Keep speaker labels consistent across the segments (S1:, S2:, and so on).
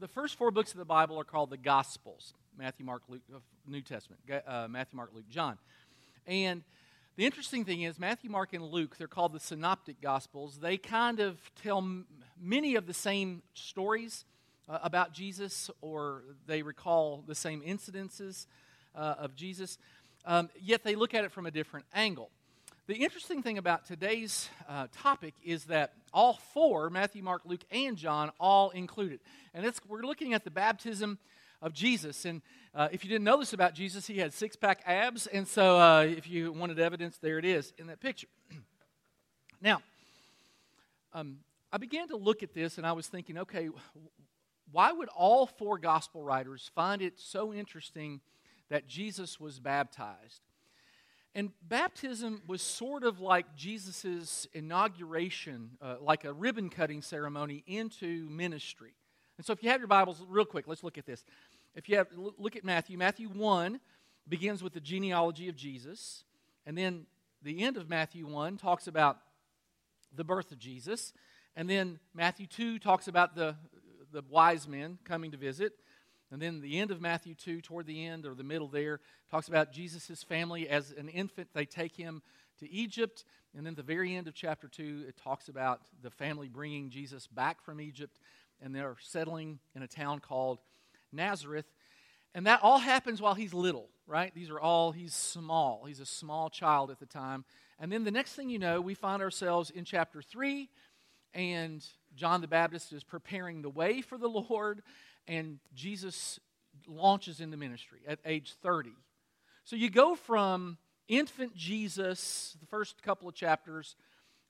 S1: the first four books of the Bible are called the Gospels Matthew, Mark, Luke, uh, New Testament, uh, Matthew, Mark, Luke, John. And the interesting thing is, Matthew, Mark, and Luke, they're called the Synoptic Gospels. They kind of tell m- many of the same stories uh, about Jesus, or they recall the same incidences uh, of Jesus, um, yet they look at it from a different angle. The interesting thing about today's uh, topic is that all four, Matthew, Mark, Luke, and John, all included. And we're looking at the baptism of Jesus. And uh, if you didn't know this about Jesus, he had six pack abs. And so uh, if you wanted evidence, there it is in that picture. now, um, I began to look at this and I was thinking, okay, why would all four gospel writers find it so interesting that Jesus was baptized? And baptism was sort of like Jesus' inauguration, uh, like a ribbon cutting ceremony into ministry. And so, if you have your Bibles, real quick, let's look at this. If you have, look at Matthew. Matthew 1 begins with the genealogy of Jesus. And then the end of Matthew 1 talks about the birth of Jesus. And then Matthew 2 talks about the, the wise men coming to visit. And then the end of Matthew 2, toward the end or the middle there, talks about Jesus' family as an infant. They take him to Egypt. And then the very end of chapter 2, it talks about the family bringing Jesus back from Egypt. And they're settling in a town called Nazareth. And that all happens while he's little, right? These are all, he's small. He's a small child at the time. And then the next thing you know, we find ourselves in chapter 3, and John the Baptist is preparing the way for the Lord and Jesus launches into ministry at age 30. So you go from infant Jesus, the first couple of chapters,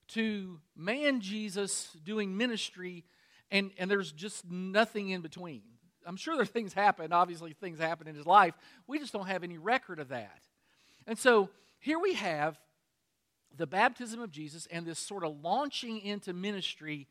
S1: to man Jesus doing ministry, and, and there's just nothing in between. I'm sure there things happen. Obviously, things happen in his life. We just don't have any record of that. And so here we have the baptism of Jesus and this sort of launching into ministry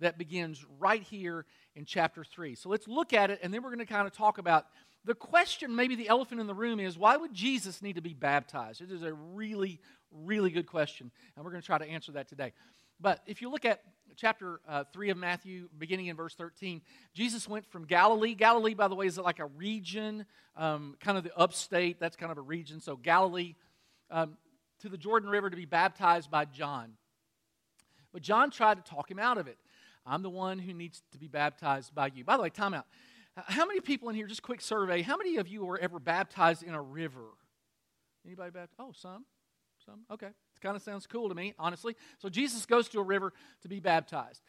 S1: that begins right here in chapter 3. So let's look at it, and then we're going to kind of talk about the question, maybe the elephant in the room is why would Jesus need to be baptized? It is a really, really good question, and we're going to try to answer that today. But if you look at chapter uh, 3 of Matthew, beginning in verse 13, Jesus went from Galilee. Galilee, by the way, is like a region, um, kind of the upstate. That's kind of a region. So, Galilee um, to the Jordan River to be baptized by John. But John tried to talk him out of it. I'm the one who needs to be baptized by you. By the way, time out. How many people in here, just quick survey, how many of you were ever baptized in a river? Anybody baptized? Oh, some. Some. Okay. It kind of sounds cool to me, honestly. So Jesus goes to a river to be baptized.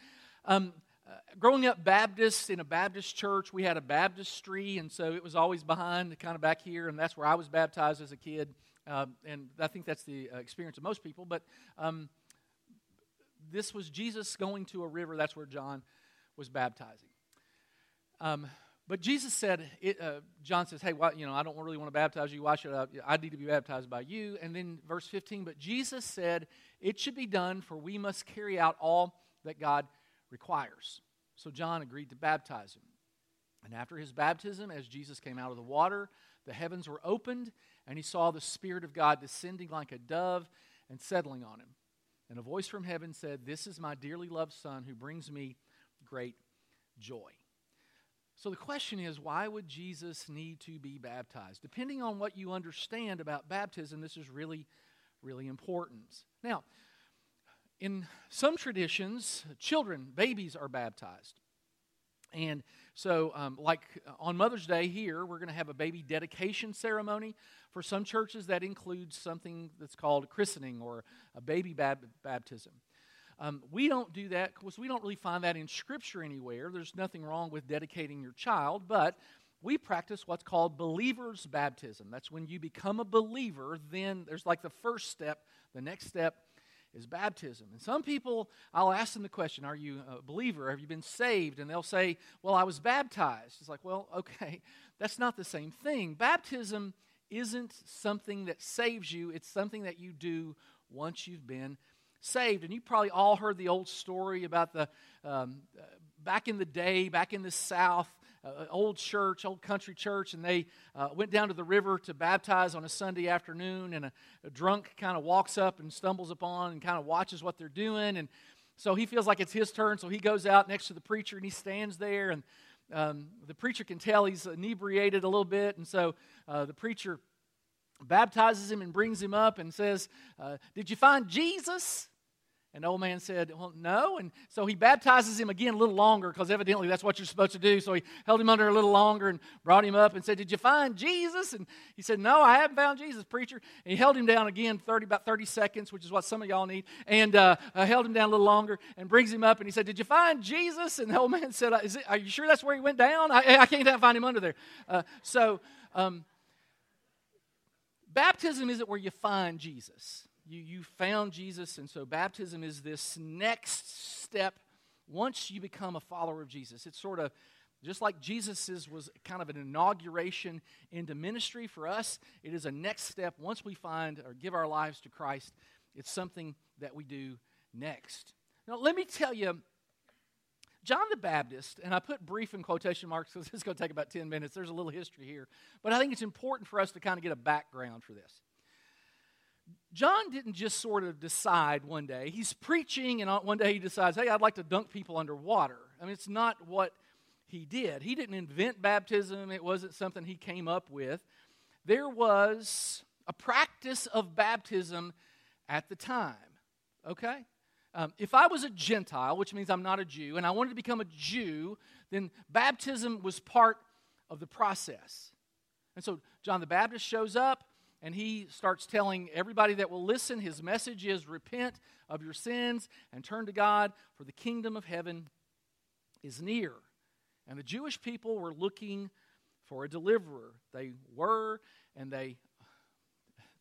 S1: Um, uh, growing up Baptist in a Baptist church, we had a baptistry, and so it was always behind, kind of back here, and that's where I was baptized as a kid. Uh, and I think that's the uh, experience of most people. But um, this was Jesus going to a river. That's where John was baptizing. Um, but Jesus said, it, uh, John says, hey, you know, I don't really want to baptize you. Why should I? I need to be baptized by you. And then verse 15, but Jesus said, it should be done, for we must carry out all that God requires. So John agreed to baptize him. And after his baptism, as Jesus came out of the water, the heavens were opened, and he saw the Spirit of God descending like a dove and settling on him. And a voice from heaven said, This is my dearly loved Son who brings me great joy. So the question is, why would Jesus need to be baptized? Depending on what you understand about baptism, this is really, really important. Now, in some traditions, children, babies are baptized. And so, um, like on Mother's Day here, we're going to have a baby dedication ceremony. For some churches, that includes something that's called christening or a baby bab- baptism. Um, we don't do that because we don't really find that in Scripture anywhere. There's nothing wrong with dedicating your child, but we practice what's called believer's baptism. That's when you become a believer, then there's like the first step. The next step is baptism. And some people, I'll ask them the question, Are you a believer? Have you been saved? And they'll say, Well, I was baptized. It's like, Well, okay, that's not the same thing. Baptism isn't something that saves you, it's something that you do once you've been saved. And you probably all heard the old story about the um, back in the day, back in the South, uh, old church, old country church, and they uh, went down to the river to baptize on a Sunday afternoon. And a, a drunk kind of walks up and stumbles upon and kind of watches what they're doing. And so he feels like it's his turn, so he goes out next to the preacher and he stands there. And um, the preacher can tell he's inebriated a little bit, and so uh, the preacher baptizes him and brings him up and says, uh, Did you find Jesus? And the old man said, Well, no. And so he baptizes him again a little longer because evidently that's what you're supposed to do. So he held him under a little longer and brought him up and said, Did you find Jesus? And he said, No, I haven't found Jesus, preacher. And he held him down again 30, about 30 seconds, which is what some of y'all need, and uh, uh, held him down a little longer and brings him up and he said, Did you find Jesus? And the old man said, it, Are you sure that's where he went down? I, I can't find him under there. Uh, so, um, baptism isn't where you find Jesus you, you found Jesus, and so baptism is this next step once you become a follower of Jesus. It's sort of just like Jesus's was kind of an inauguration into ministry for us, it is a next step. Once we find or give our lives to Christ, it's something that we do next. Now, let me tell you, John the Baptist, and I put brief in quotation marks because it's going to take about 10 minutes. There's a little history here. But I think it's important for us to kind of get a background for this. John didn't just sort of decide one day. He's preaching, and one day he decides, hey, I'd like to dunk people underwater. I mean, it's not what he did. He didn't invent baptism, it wasn't something he came up with. There was a practice of baptism at the time, okay? Um, if I was a Gentile, which means I'm not a Jew, and I wanted to become a Jew, then baptism was part of the process. And so John the Baptist shows up and he starts telling everybody that will listen his message is repent of your sins and turn to God, for the kingdom of heaven is near. And the Jewish people were looking for a deliverer. They were, and they,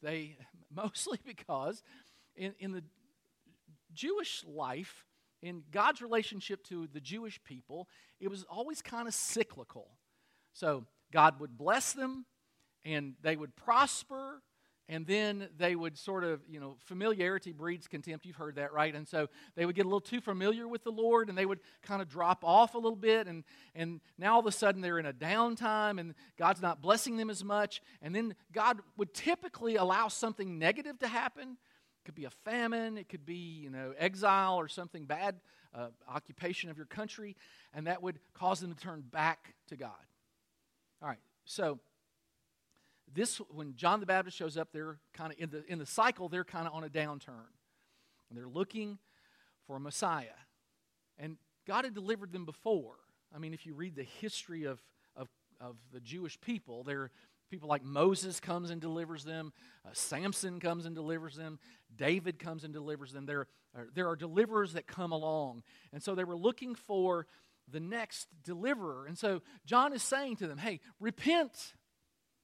S1: they mostly because in, in the Jewish life, in God's relationship to the Jewish people, it was always kind of cyclical. So God would bless them, and they would prosper and then they would sort of, you know, familiarity breeds contempt. You've heard that, right? And so they would get a little too familiar with the Lord and they would kind of drop off a little bit. And, and now all of a sudden they're in a downtime and God's not blessing them as much. And then God would typically allow something negative to happen. It could be a famine, it could be, you know, exile or something bad, uh, occupation of your country. And that would cause them to turn back to God. All right, so this when John the Baptist shows up, they're kind of in the in the cycle, they're kind of on a downturn. And they're looking for a Messiah. And God had delivered them before. I mean, if you read the history of, of, of the Jewish people, there people like Moses comes and delivers them, uh, Samson comes and delivers them, David comes and delivers them. There, are, there are deliverers that come along. And so they were looking for the next deliverer. And so John is saying to them, hey, repent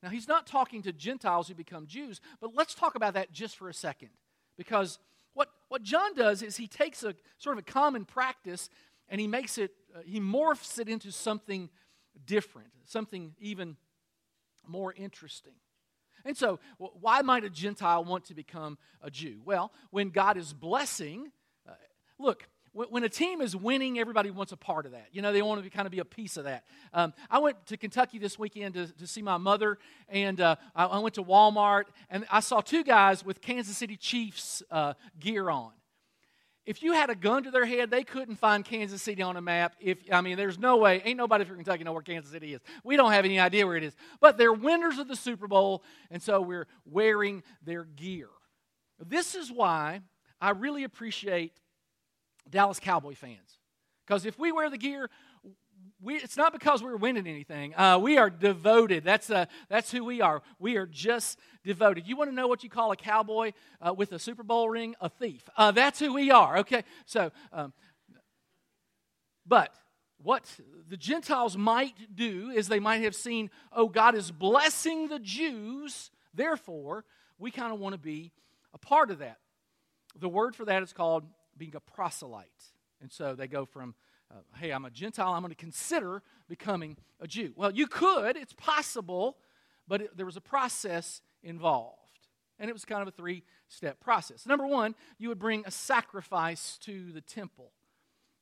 S1: now, he's not talking to Gentiles who become Jews, but let's talk about that just for a second. Because what, what John does is he takes a sort of a common practice and he makes it, uh, he morphs it into something different, something even more interesting. And so, why might a Gentile want to become a Jew? Well, when God is blessing, uh, look, when a team is winning, everybody wants a part of that. You know, they want to be, kind of be a piece of that. Um, I went to Kentucky this weekend to, to see my mother, and uh, I, I, went to Walmart, and I saw two guys with Kansas City Chiefs uh, gear on. If you had a gun to their head, they couldn't find Kansas City on a map. If I mean, there's no way. Ain't nobody from Kentucky know where Kansas City is. We don't have any idea where it is. But they're winners of the Super Bowl, and so we're wearing their gear. This is why I really appreciate Dallas Cowboy fans. Because if we wear the gear, we, it's not because we're winning anything. Uh, we are devoted. That's, uh, that's who we are. We are just devoted. You want to know what you call a cowboy uh, with a Super Bowl ring? A thief. Uh, that's who we are, okay? So, um, but what the Gentiles might do is they might have seen, oh, God is blessing the Jews, therefore, we kind of want to be a part of that. The word for that is called being a proselyte. And so they go from, uh, hey, I'm a Gentile, I'm going to consider becoming a Jew. Well, you could, it's possible, but it, there was a process involved. And it was kind of a three step process. Number one, you would bring a sacrifice to the temple.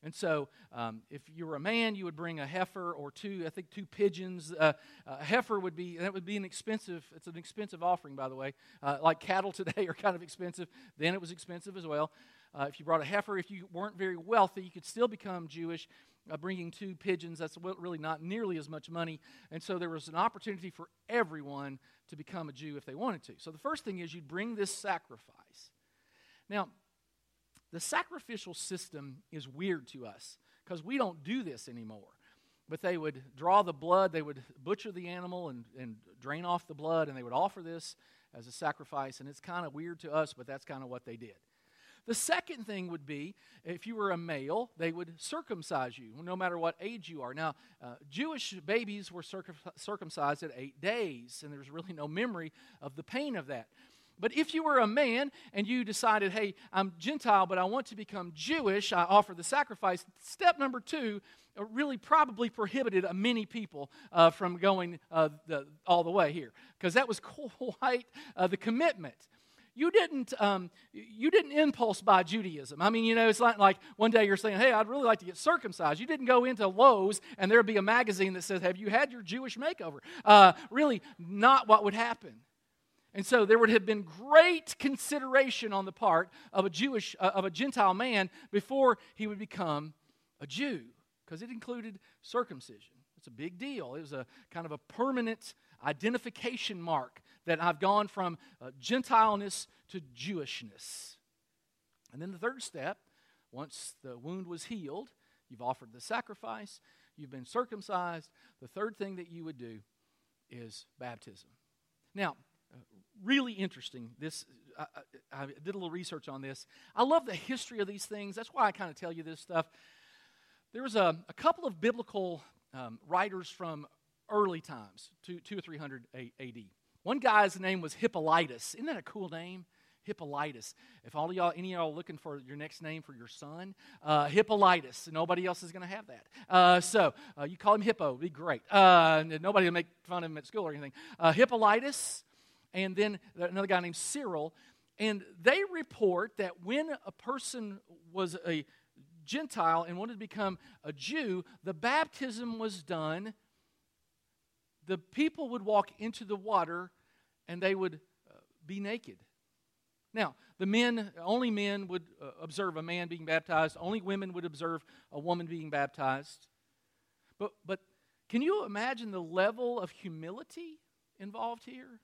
S1: And so, um, if you were a man, you would bring a heifer or two. I think two pigeons. Uh, a heifer would be that would be an expensive. It's an expensive offering, by the way. Uh, like cattle today are kind of expensive. Then it was expensive as well. Uh, if you brought a heifer, if you weren't very wealthy, you could still become Jewish. uh, bringing two pigeons. That's really not nearly as much money. And so there was an opportunity for everyone to become a Jew if they wanted to. So the first thing is you'd bring this sacrifice. Now, the sacrificial system is weird to us because we don't do this anymore. But they would draw the blood, they would butcher the animal and, and drain off the blood, and they would offer this as a sacrifice. And it's kind of weird to us, but that's kind of what they did. The second thing would be if you were a male, they would circumcise you, no matter what age you are. Now, uh, Jewish babies were circumcised at eight days, and there's really no memory of the pain of that. But if you were a man and you decided, hey, I'm Gentile, but I want to become Jewish, I offer the sacrifice. Step number two uh, really probably prohibited many people uh, from going uh, the, all the way here because that was quite uh, the commitment you didn't um, you didn't impulse buy Judaism. I mean, you know, it's like like one day you're saying, "Hey, I'd really like to get circumcised." You didn't go into Lowe's and there'd be a magazine that says, "Have you had your Jewish makeover?" Uh, really, not what would happen. And so there would have been great consideration on the part of a Jewish uh, of a Gentile man before he would become a Jew, because it included circumcision. It's a big deal. It was a kind of a permanent identification mark that I've gone from uh, Gentileness to Jewishness. And then the third step, once the wound was healed, you've offered the sacrifice, you've been circumcised. The third thing that you would do is baptism. Now, uh, really interesting. This I, I, I, did a little research on this. I love the history of these things. That's why I kind of tell you this stuff. There was a, a couple of biblical um, writers from early times, two, two or three hundred A.D. One guy's name was Hippolytus. Isn't that a cool name? Hippolytus. If all of y'all, any of y'all looking for your next name for your son, uh, Hippolytus. Nobody else is going to have that. Uh, so uh, you call him Hippo, be great. Uh, nobody will make fun of him at school or anything. Uh, Hippolytus, and then another guy named Cyril. And they report that when a person was a Gentile and wanted to become a Jew, the baptism was done the people would walk into the water and they would uh, be naked. Now, the men, only men would uh, observe a man being baptized, only women would observe a woman being baptized. But, but can you imagine the level of humility involved here?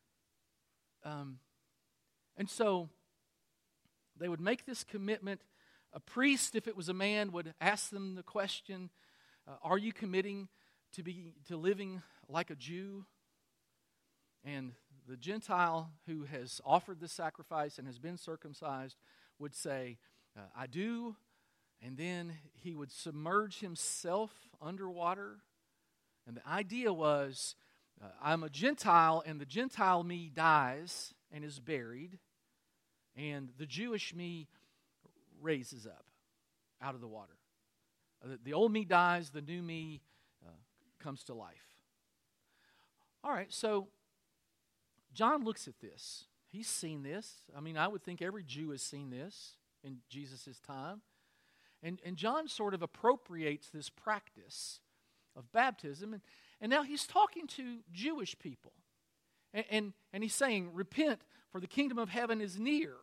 S1: Um, and so they would make this commitment. A priest, if it was a man, would ask them the question uh, Are you committing to, be, to living like a Jew. And the Gentile who has offered the sacrifice and has been circumcised would say, uh, I do. And then he would submerge himself underwater. And the idea was uh, I'm a Gentile, and the Gentile me dies and is buried, and the Jewish me raises up out of the water. Uh, the old me dies, the new me uh, comes to life. All right, so John looks at this. He's seen this. I mean, I would think every Jew has seen this in Jesus' time. And, and John sort of appropriates this practice of baptism. And, and now he's talking to Jewish people. And, and, and he's saying, Repent, for the kingdom of heaven is near.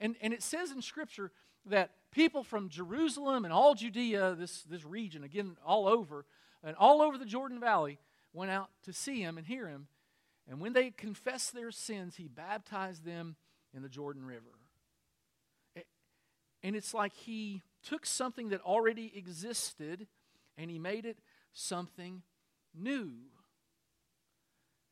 S1: And, and it says in Scripture that people from Jerusalem and all Judea, this, this region, again, all over, and all over the Jordan Valley, went out to see him and hear him. And when they confessed their sins, he baptized them in the Jordan River. And it's like he took something that already existed and he made it something new.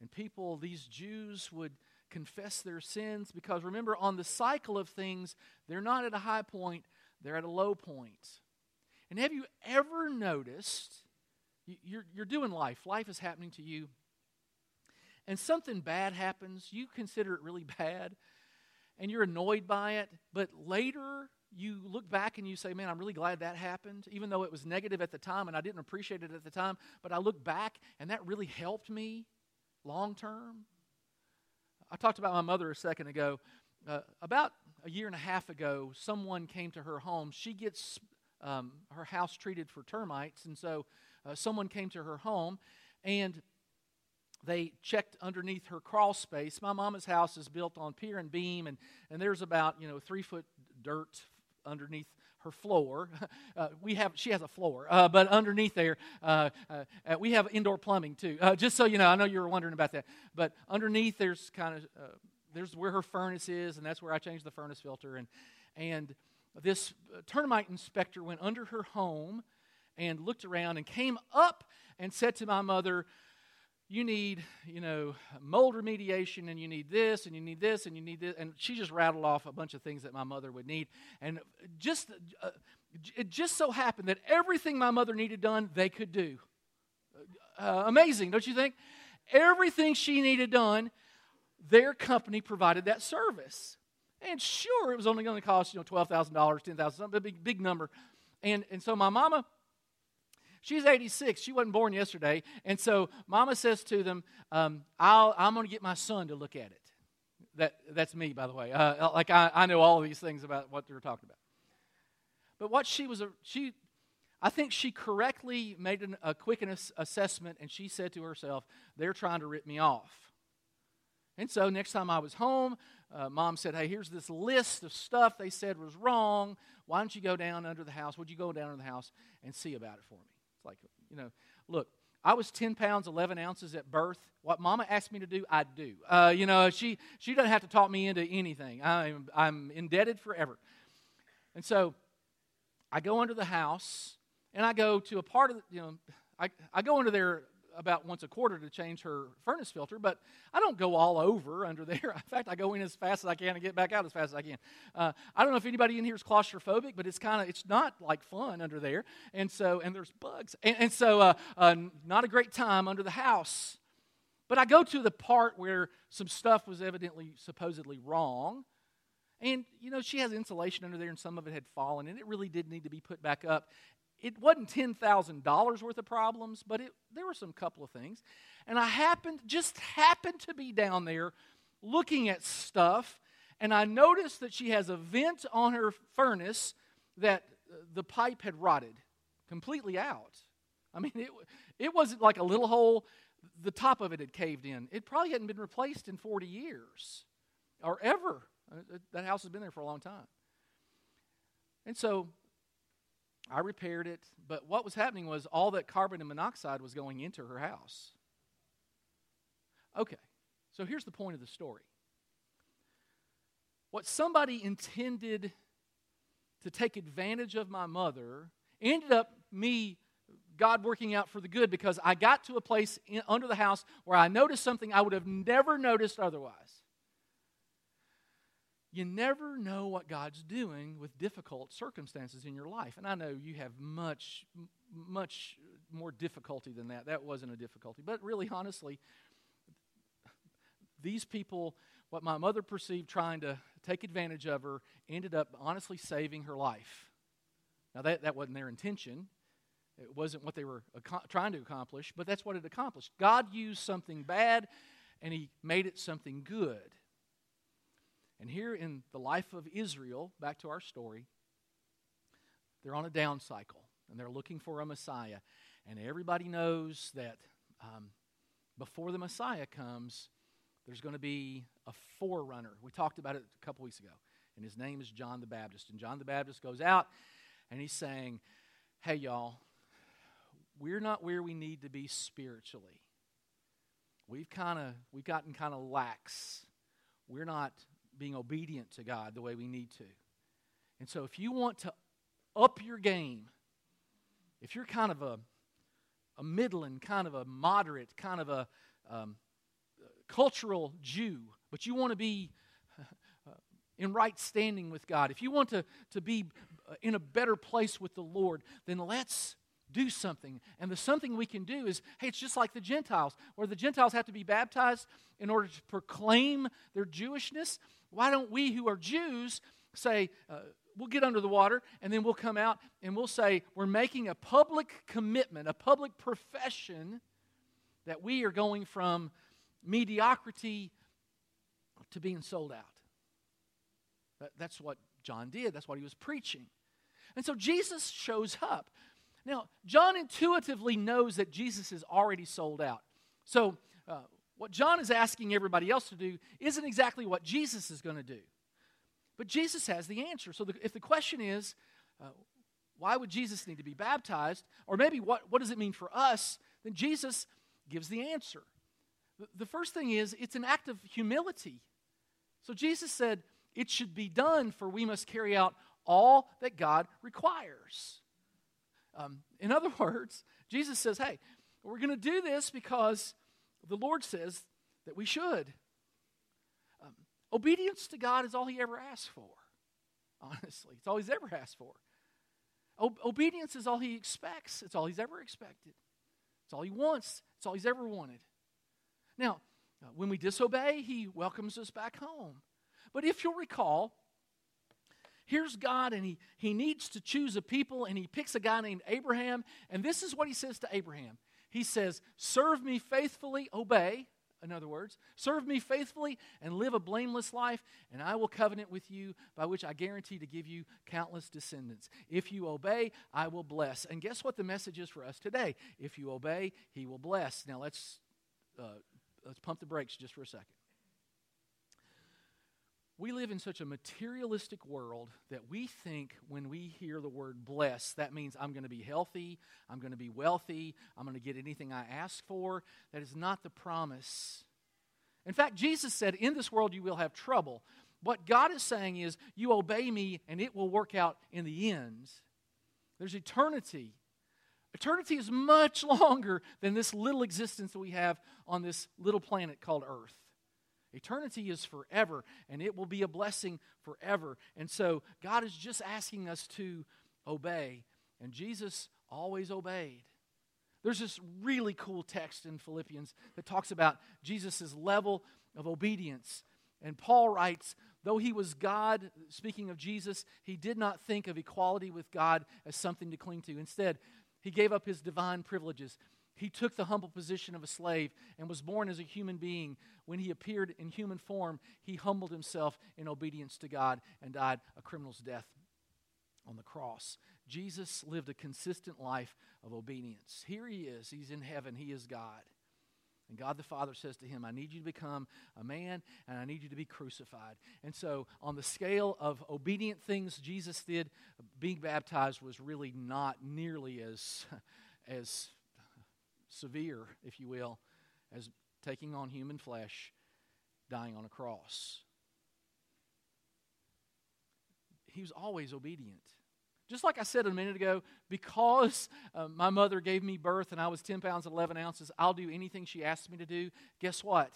S1: And people, these Jews, would confess their sins because remember, on the cycle of things, they're not at a high point, they're at a low point. And have you ever noticed you're, you're doing life, life is happening to you, and something bad happens, you consider it really bad, and you're annoyed by it, but later you look back and you say, Man, I'm really glad that happened, even though it was negative at the time and I didn't appreciate it at the time, but I look back and that really helped me long term. I talked about my mother a second ago. Uh, about a year and a half ago, someone came to her home. She gets um, her house treated for termites, and so uh, someone came to her home and they checked underneath her crawl space. My mama's house is built on pier and beam, and, and there's about, you know, three foot dirt underneath her floor. Uh, we have she has a floor, uh, but underneath there uh, uh, uh we have indoor plumbing too. Uh, just so you know, I know you were wondering about that, but underneath there's kind of there's where her furnace is, and that's where I changed the furnace filter. And and this termite inspector went under her home and looked around and came up and said to my mother, you need, you know, mold remediation and you need this and you need this and you need this. And she just rattled off a bunch of things that my mother would need. And just, uh, it just so happened that everything my mother needed done, they could do. Uh, amazing, don't you think? Everything she needed done, their company provided that service. And sure, it was only going to cost, you know, $12,000, $10,000, something, a big, big number. And, and so my mama She's 86. She wasn't born yesterday. And so mama says to them, um, i am going to get my son to look at it. That, that's me, by the way. Uh, like, I, I know all these things about what they're talking about. But what she was, a, she, I think she correctly made an, a quick assessment, and she said to herself, they're trying to rip me off. And so next time I was home, uh, mom said, Hey, here's this list of stuff they said was wrong. Why don't you go down under the house? Would you go down under the house and see about it for me? It's like, you know, look, I was 10 pounds, 11 ounces at birth. What mama asked me to do, I do. Uh, you know, she, she doesn't have to talk me into anything. I'm, I'm indebted forever. And so I go under the house and I go to a part of, the, you know, I, I go into there about once a quarter to change her furnace filter, but I don't go all over under there. In fact, I go in as fast as I can and get back out as fast as I can. Uh, I don't know if anybody in here is claustrophobic, but it's kind of it's not like fun under there, and so and there's bugs, and, and so uh, uh, not a great time under the house. But I go to the part where some stuff was evidently supposedly wrong. And, you know, she has insulation under there, and some of it had fallen, and it really did need to be put back up it wasn't $10,000 worth of problems, but it, there were some couple of things. And I happened, just happened to be down there looking at stuff, and I noticed that she has a vent on her furnace that uh, the pipe had rotted completely out. I mean, it, it wasn't like a little hole, the top of it had caved in. It probably hadn't been replaced in 40 years or ever. Uh, that house has been there for a long time. And so I repaired it, but what was happening was all that carbon and monoxide was going into her house. Okay, so here's the point of the story. What somebody intended to take advantage of my mother ended up me God working out for the good because I got to a place in, under the house where I noticed something I would have never noticed otherwise. You never know what God's doing with difficult circumstances in your life. And I know you have much, much more difficulty than that. That wasn't a difficulty. But really, honestly, these people, what my mother perceived trying to take advantage of her, ended up honestly saving her life. Now, that, that wasn't their intention. It wasn't what they were ac- trying to accomplish, but that's what it accomplished. God used something bad and He made it something good. And here in the life of Israel, back to our story, they're on a down cycle and they're looking for a Messiah. And everybody knows that um, before the Messiah comes, there's going to be a forerunner. We talked about it a couple weeks ago. And his name is John the Baptist. And John the Baptist goes out and he's saying, Hey, y'all, we're not where we need to be spiritually. We've kind of we've gotten kind of lax. We're not being obedient to God the way we need to. And so, if you want to up your game, if you're kind of a, a middling, kind of a moderate, kind of a um, cultural Jew, but you want to be uh, in right standing with God, if you want to, to be uh, in a better place with the Lord, then let's do something. And the something we can do is hey, it's just like the Gentiles, where the Gentiles have to be baptized in order to proclaim their Jewishness. Why don't we who are Jews say, uh, we'll get under the water and then we'll come out and we'll say, we're making a public commitment, a public profession that we are going from mediocrity to being sold out. That, that's what John did, that's what he was preaching. And so Jesus shows up. Now, John intuitively knows that Jesus is already sold out. So, uh, what John is asking everybody else to do isn't exactly what Jesus is going to do. But Jesus has the answer. So, the, if the question is, uh, why would Jesus need to be baptized? Or maybe what, what does it mean for us? Then Jesus gives the answer. The, first thing is it's an act of humility. So Jesus said, It should be done, for we must carry out all that God requires. Um, in other words, Jesus says, Hey, we're going to do this because the Lord says that we should. Um, obedience to God is all He ever asked for, honestly. It's all He's ever asked for. O- obedience is all He expects, it's all He's ever expected. It's all He wants, it's all He's ever wanted. Now, uh, when we disobey, He welcomes us back home. But if you'll recall, here's God and he, he needs to choose a people and he picks a guy named Abraham. And this is what he says to Abraham He says, Serve me faithfully, obey, in other words, serve me faithfully and live a blameless life, and I will covenant with you, by which I guarantee to give you countless descendants. If you obey, I will bless. And guess what the message is for us today? If you obey, he will bless. Now let's, uh, let's pump the brakes just for a second. We live in such a materialistic world that we think when we hear the word bless, that means I'm going to be healthy, I'm going to be wealthy, I'm going to get anything I ask for. That is not the promise. In fact, Jesus said, In this world you will have trouble. What God is saying is, You obey me and it will work out in the end. There's eternity. Eternity is much longer than this little existence that we have on this little planet called Earth. Eternity is forever, and it will be a blessing forever. And so God is just asking us to obey, and Jesus always obeyed. There's this really cool text in Philippians that talks about Jesus' level of obedience. And Paul writes, though he was God, speaking of Jesus, he did not think of equality with God as something to cling to. Instead, he gave up his divine privileges. He took the humble position of a slave and was born as a human being. When he appeared in human form, he humbled himself in obedience to God and died a criminal's death on the cross. Jesus lived a consistent life of obedience. Here he is, he's in heaven, he is God. And God the Father says to him, I need you to become a man and I need you to be crucified. And so, on the scale of obedient things Jesus did, being baptized was really not nearly as, as severe, if you will, as taking on human flesh, dying on a cross. He was always obedient. Just like I said a minute ago, because uh, my mother gave me birth and I was 10 pounds 11 ounces, I'll do anything she asks me to do. Guess what?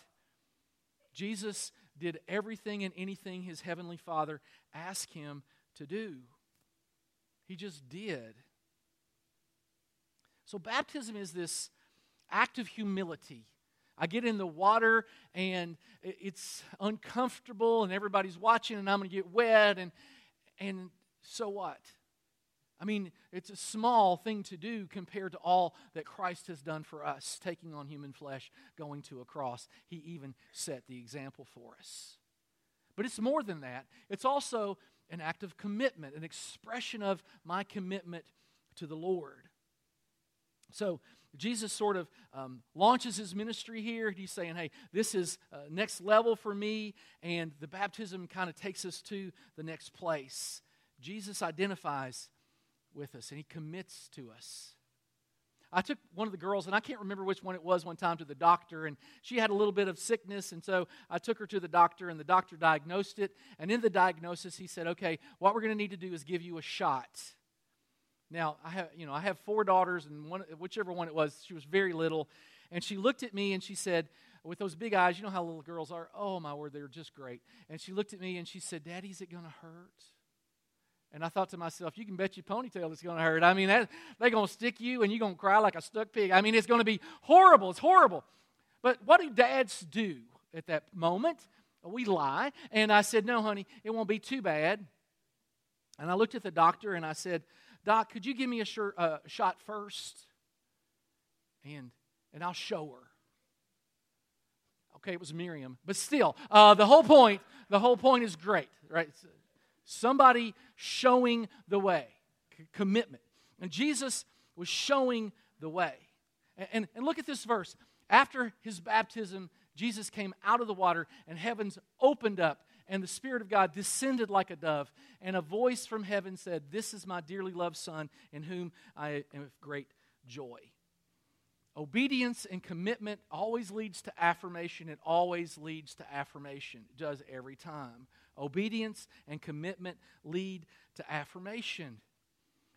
S1: Jesus did everything and anything his heavenly Father asked him to do. He just did. So, baptism is this act of humility. I get in the water and it's uncomfortable and everybody's watching and I'm going to get wet and and so what? I mean, it's a small thing to do compared to all that Christ has done for us, taking on human flesh, going to a cross. He even set the example for us. But it's more than that. It's also an act of commitment, an expression of my commitment to the Lord. So, Jesus sort of um, launches his ministry here. He's saying, hey, this is uh, next level for me. And the baptism kind of takes us to the next place. Jesus identifies with us and he commits to us. I took one of the girls, and I can't remember which one it was, one time to the doctor, and she had a little bit of sickness, and so I took her to the doctor, and the doctor diagnosed it. And in the diagnosis, he said, Okay, what we're going to need to do is give you a shot. Now, I have, you know, I have four daughters, and one, whichever one it was, she was very little. And she looked at me and she said, with those big eyes, you know how little girls are. Oh, my word, they're just great. And she looked at me and she said, Daddy, is it going to hurt? And I thought to myself, you can bet your ponytail it's going to hurt. I mean, that, they're going to stick you and you're going to cry like a stuck pig. I mean, it's going to be horrible. It's horrible. But what do dads do at that moment? We lie. And I said, no, honey, it won't be too bad. And I looked at the doctor and I said, Doc, could you give me a shot first? And, and I'll show her. Okay, it was Miriam, but still, uh, the whole point, the whole point is great, right? Somebody showing the way, C- commitment. And Jesus was showing the way. And, and, and look at this verse. After his baptism, Jesus came out of the water, and heavens opened up, and the Spirit of God descended like a dove, and a voice from heaven said, This is my dearly loved Son, in whom I am of great joy. Obedience and commitment always leads to affirmation. It always leads to affirmation. It does every time. Obedience and commitment lead to affirmation.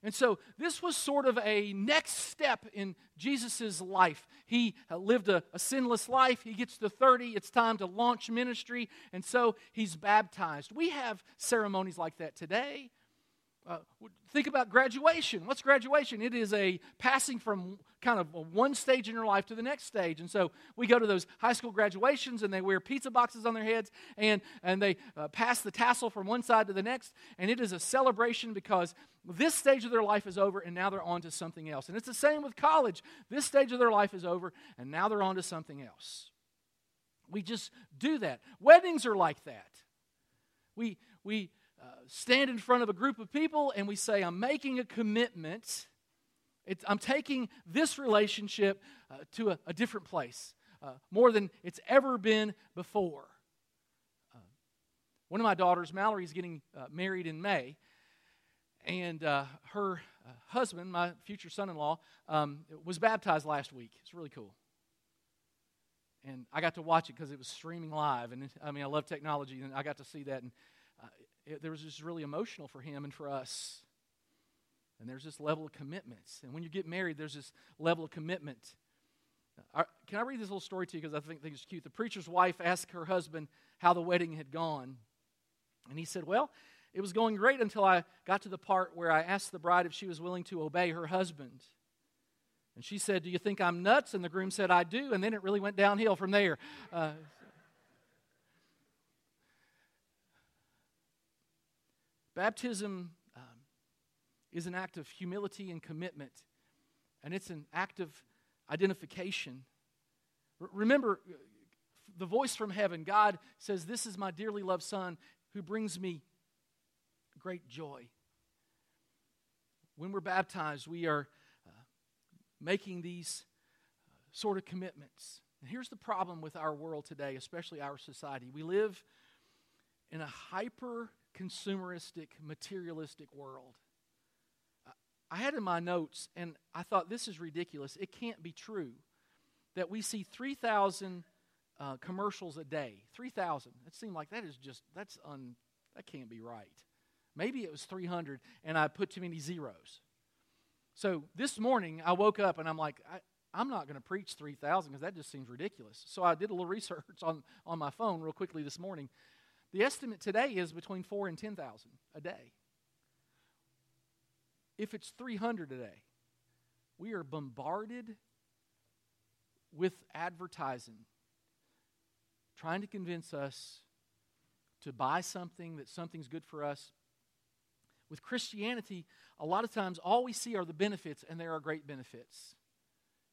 S1: And so this was sort of a next step in Jesus' life. He uh, lived a, a, sinless life. He gets to 30. It's time to launch ministry. And so he's baptized. We have ceremonies like that today. Uh, think about graduation. What's graduation? It is a passing from kind of one stage in your life to the next stage. And so we go to those high school graduations and they wear pizza boxes on their heads and, and they uh, pass the tassel from one side to the next. And it is a celebration because this stage of their life is over and now they're on to something else. And it's the same with college. This stage of their life is over and now they're on to something else. We just do that. Weddings are like that. We, we uh, stand in front of a group of people and we say, I'm making a commitment. It's, I'm taking this relationship uh, to a, a, different place, uh, more than it's ever been before. Uh, one of my daughters, Mallory, is getting uh, married in May, and her husband, my future son in law, um, was baptized last week. It's really cool. And I got to watch it because it was streaming live. And I mean, I love technology, and I got to see that. And it, there was just really emotional for him and for us. And there's this level of commitments. And when you get married, there's this level of commitment. Uh, can I read this little story to you because I think, think it's cute? The preacher's wife asked her husband how the wedding had gone. And he said, Well, it was going great until I got to the part where I asked the bride if she was willing to obey her husband. And she said, Do you think I'm nuts? And the groom said, I do. And then it really went downhill from there. Uh, Baptism um, is an act of humility and commitment, and it's an act of identification. R- remember, uh, the voice from heaven God says, This is my dearly loved Son who brings me great joy. When we're baptized, we are uh, making these uh, sort of commitments. And here's the problem with our world today, especially our society. We live in a hyper consumeristic, materialistic world. I had in my notes, and I thought this is ridiculous. It can't be true that we see 3,000 uh, commercials a day. 3,000. It seemed like that is just, that's un, that can't be right. Maybe it was 300, and I put too many zeros. So this morning, I woke up and I'm like, I, I'm not going to preach 3,000 because that just seems ridiculous. So I did a little research on, on my phone real quickly this morning. The estimate today is between four and 10,000 a day. If it's 300 a day, we are bombarded with advertising trying to convince us to buy something, that something's good for us. With Christianity, a lot of times all we see are the benefits, and there are great benefits.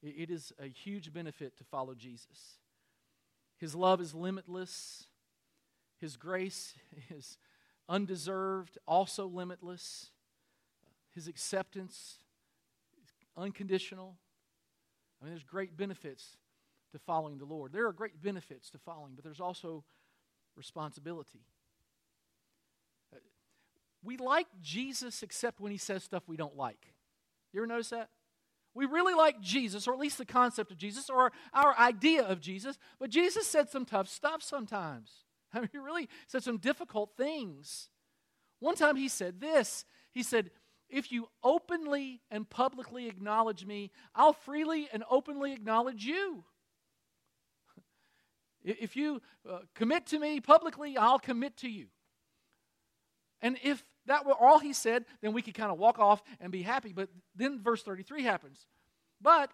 S1: it is a huge benefit to follow Jesus. His love is limitless. His grace is undeserved, also limitless. His acceptance is unconditional. I mean, there's great benefits to following the Lord. There are great benefits to following, but there's also responsibility. Uh, we like Jesus except when he says stuff we don't like. You ever notice that? We really like Jesus, or at least the concept of Jesus, or our idea of Jesus, but Jesus said some tough stuff sometimes. I mean, he really said some difficult things. One time he said this He said, If you openly and publicly acknowledge me, I'll freely and openly acknowledge you. If you uh, commit to me publicly, I'll commit to you. And if that were all he said, then we could kind of walk off and be happy. But then verse 33 happens. But,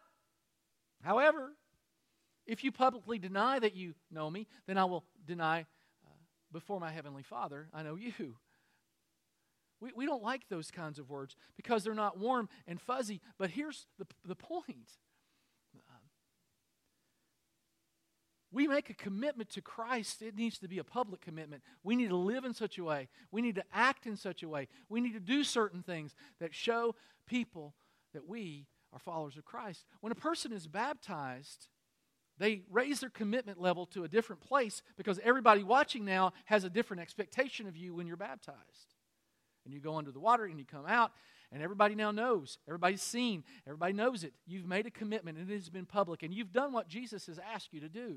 S1: however, if you publicly deny that you know me, then I will deny before my Heavenly Father, I know you. We, we don't like those kinds of words because they're not warm and fuzzy. But here's the, the point um, we make a commitment to Christ, it needs to be a public commitment. We need to live in such a way. We need to act in such a way. We need to do certain things that show people that we are followers of Christ. When a person is baptized, They raise their commitment level to a different place because everybody watching now has a different expectation of you when you're baptized. And you go under the water and you come out, and everybody now knows. Everybody's seen. Everybody knows it. You've made a commitment, and it has been public, and you've done what Jesus has asked you to do.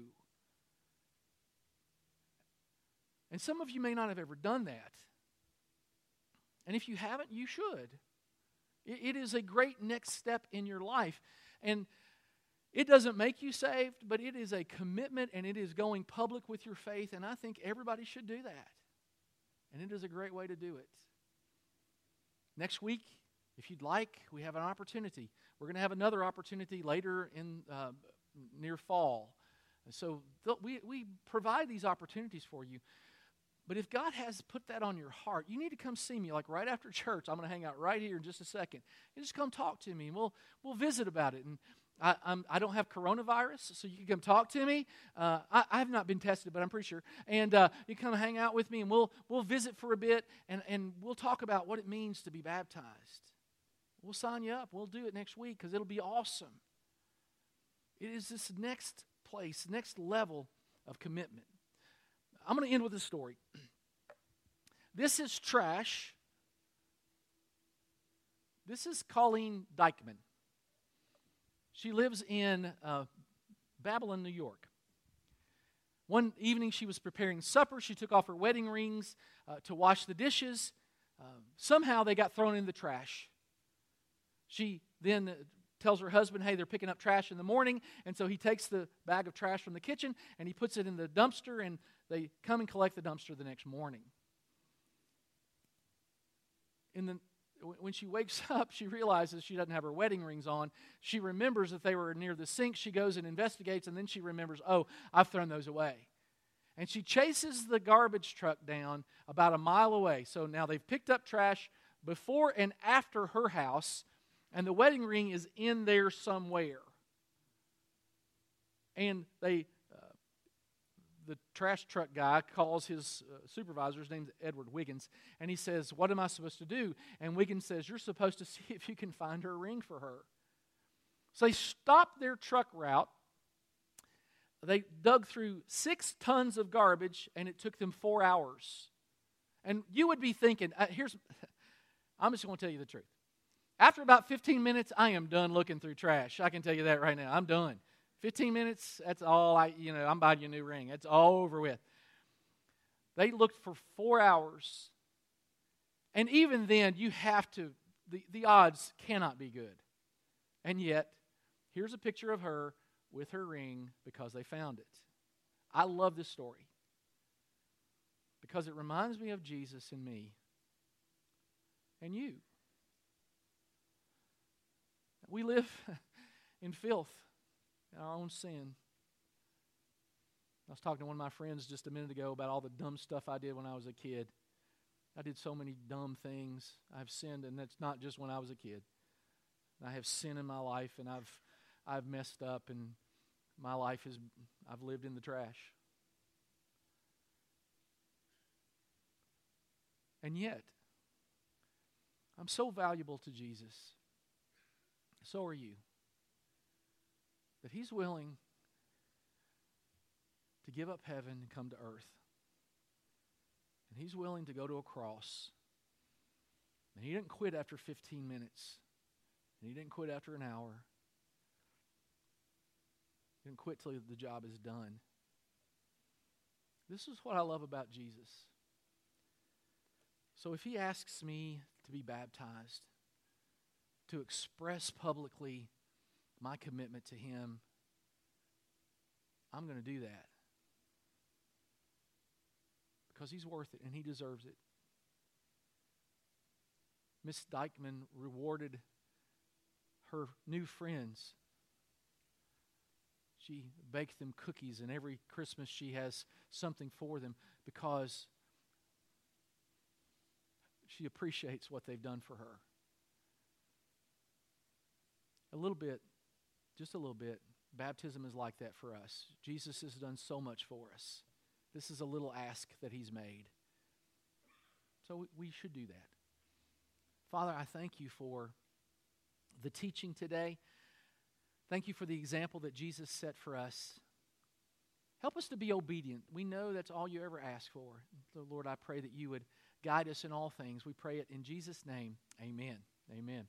S1: And some of you may not have ever done that. And if you haven't, you should. It is a great next step in your life. And it doesn't make you saved, but it is a commitment and it is going public with your faith. And I think everybody should do that. And it is a great way to do it. Next week, if you'd like, we have an opportunity. We're going to have another opportunity later in uh, near fall. So we, we provide these opportunities for you. But if God has put that on your heart, you need to come see me. Like right after church, I'm going to hang out right here in just a second. You just come talk to me, and we'll we'll visit about it. And I, I'm, I do not have coronavirus, so you can come talk to me. Uh, I, I, have not been tested, but I'm pretty sure. And uh, you come hang out with me, and we'll we'll visit for a bit, and and we'll talk about what it means to be baptized. We'll sign you up. We'll do it next week because it'll be awesome. It is this next place, next level of commitment. I'm going to end with a story. This is trash. This is Colleen Dykeman. She lives in uh, Babylon, New York. One evening, she was preparing supper. She took off her wedding rings uh, to wash the dishes. Uh, somehow, they got thrown in the trash. She then tells her husband, hey, they're picking up trash in the morning. And so he takes the bag of trash from the kitchen and he puts it in the dumpster, and they come and collect the dumpster the next morning. In the, when she wakes up, she realizes she doesn't have her wedding rings on. She remembers that they were near the sink. She goes and investigates, and then she remembers, oh, I've thrown those away. And she chases the garbage truck down about a mile away. So now they've picked up trash before and after her house and the wedding ring is in there somewhere. And they, the trash truck guy calls his uh, supervisor, his name's Edward Wiggins, and he says, What am I supposed to do? And Wiggins says, You're supposed to see if you can find her ring for her. So they stopped their truck route. They dug through six tons of garbage, and it took them four hours. And you would be thinking, uh, here's, I'm just going to tell you the truth. After about 15 minutes, I am done looking through trash. I can tell you that right now. I'm done. 15 minutes, that's all I, you know, I'm buying you a new ring. It's all over with. They looked for four hours. And even then, you have to, the, the odds cannot be good. And yet, here's a picture of her with her ring because they found it. I love this story because it reminds me of Jesus and me and you. We live in filth, in our own sin. I was talking to one of my friends just a minute ago about all the dumb stuff I did when I was a kid. I did so many dumb things. I've sinned, and that's not just when I was a kid. I have sin in my life, and I've I've messed up, and my life is I've lived in the trash. And yet, I'm so valuable to Jesus so are you. That He's willing to give up heaven and come to earth. And He's willing to go to a cross. And He didn't quit after 15 minutes, and He didn't quit after an hour. He didn't quit till the job is done. This is what I love about Jesus. So if He asks me to be baptized, to express publicly my commitment to Him, I'm going to do that. Because He's worth it and He deserves it. Miss Dykeman rewarded her new friends. She baked them cookies, and every Christmas she has something for them because she appreciates what they've done for her a little bit, just a little bit, baptism is like that for us. Jesus has done so much for us. This is a little ask that he's made. So we should do that. Father, I thank you for the teaching today. Thank you for the example that Jesus set for us. Help us to be obedient. We know that's all you ever ask for. So, Lord, I pray that you would guide us in all things. We pray it in Jesus' name. Amen. Amen.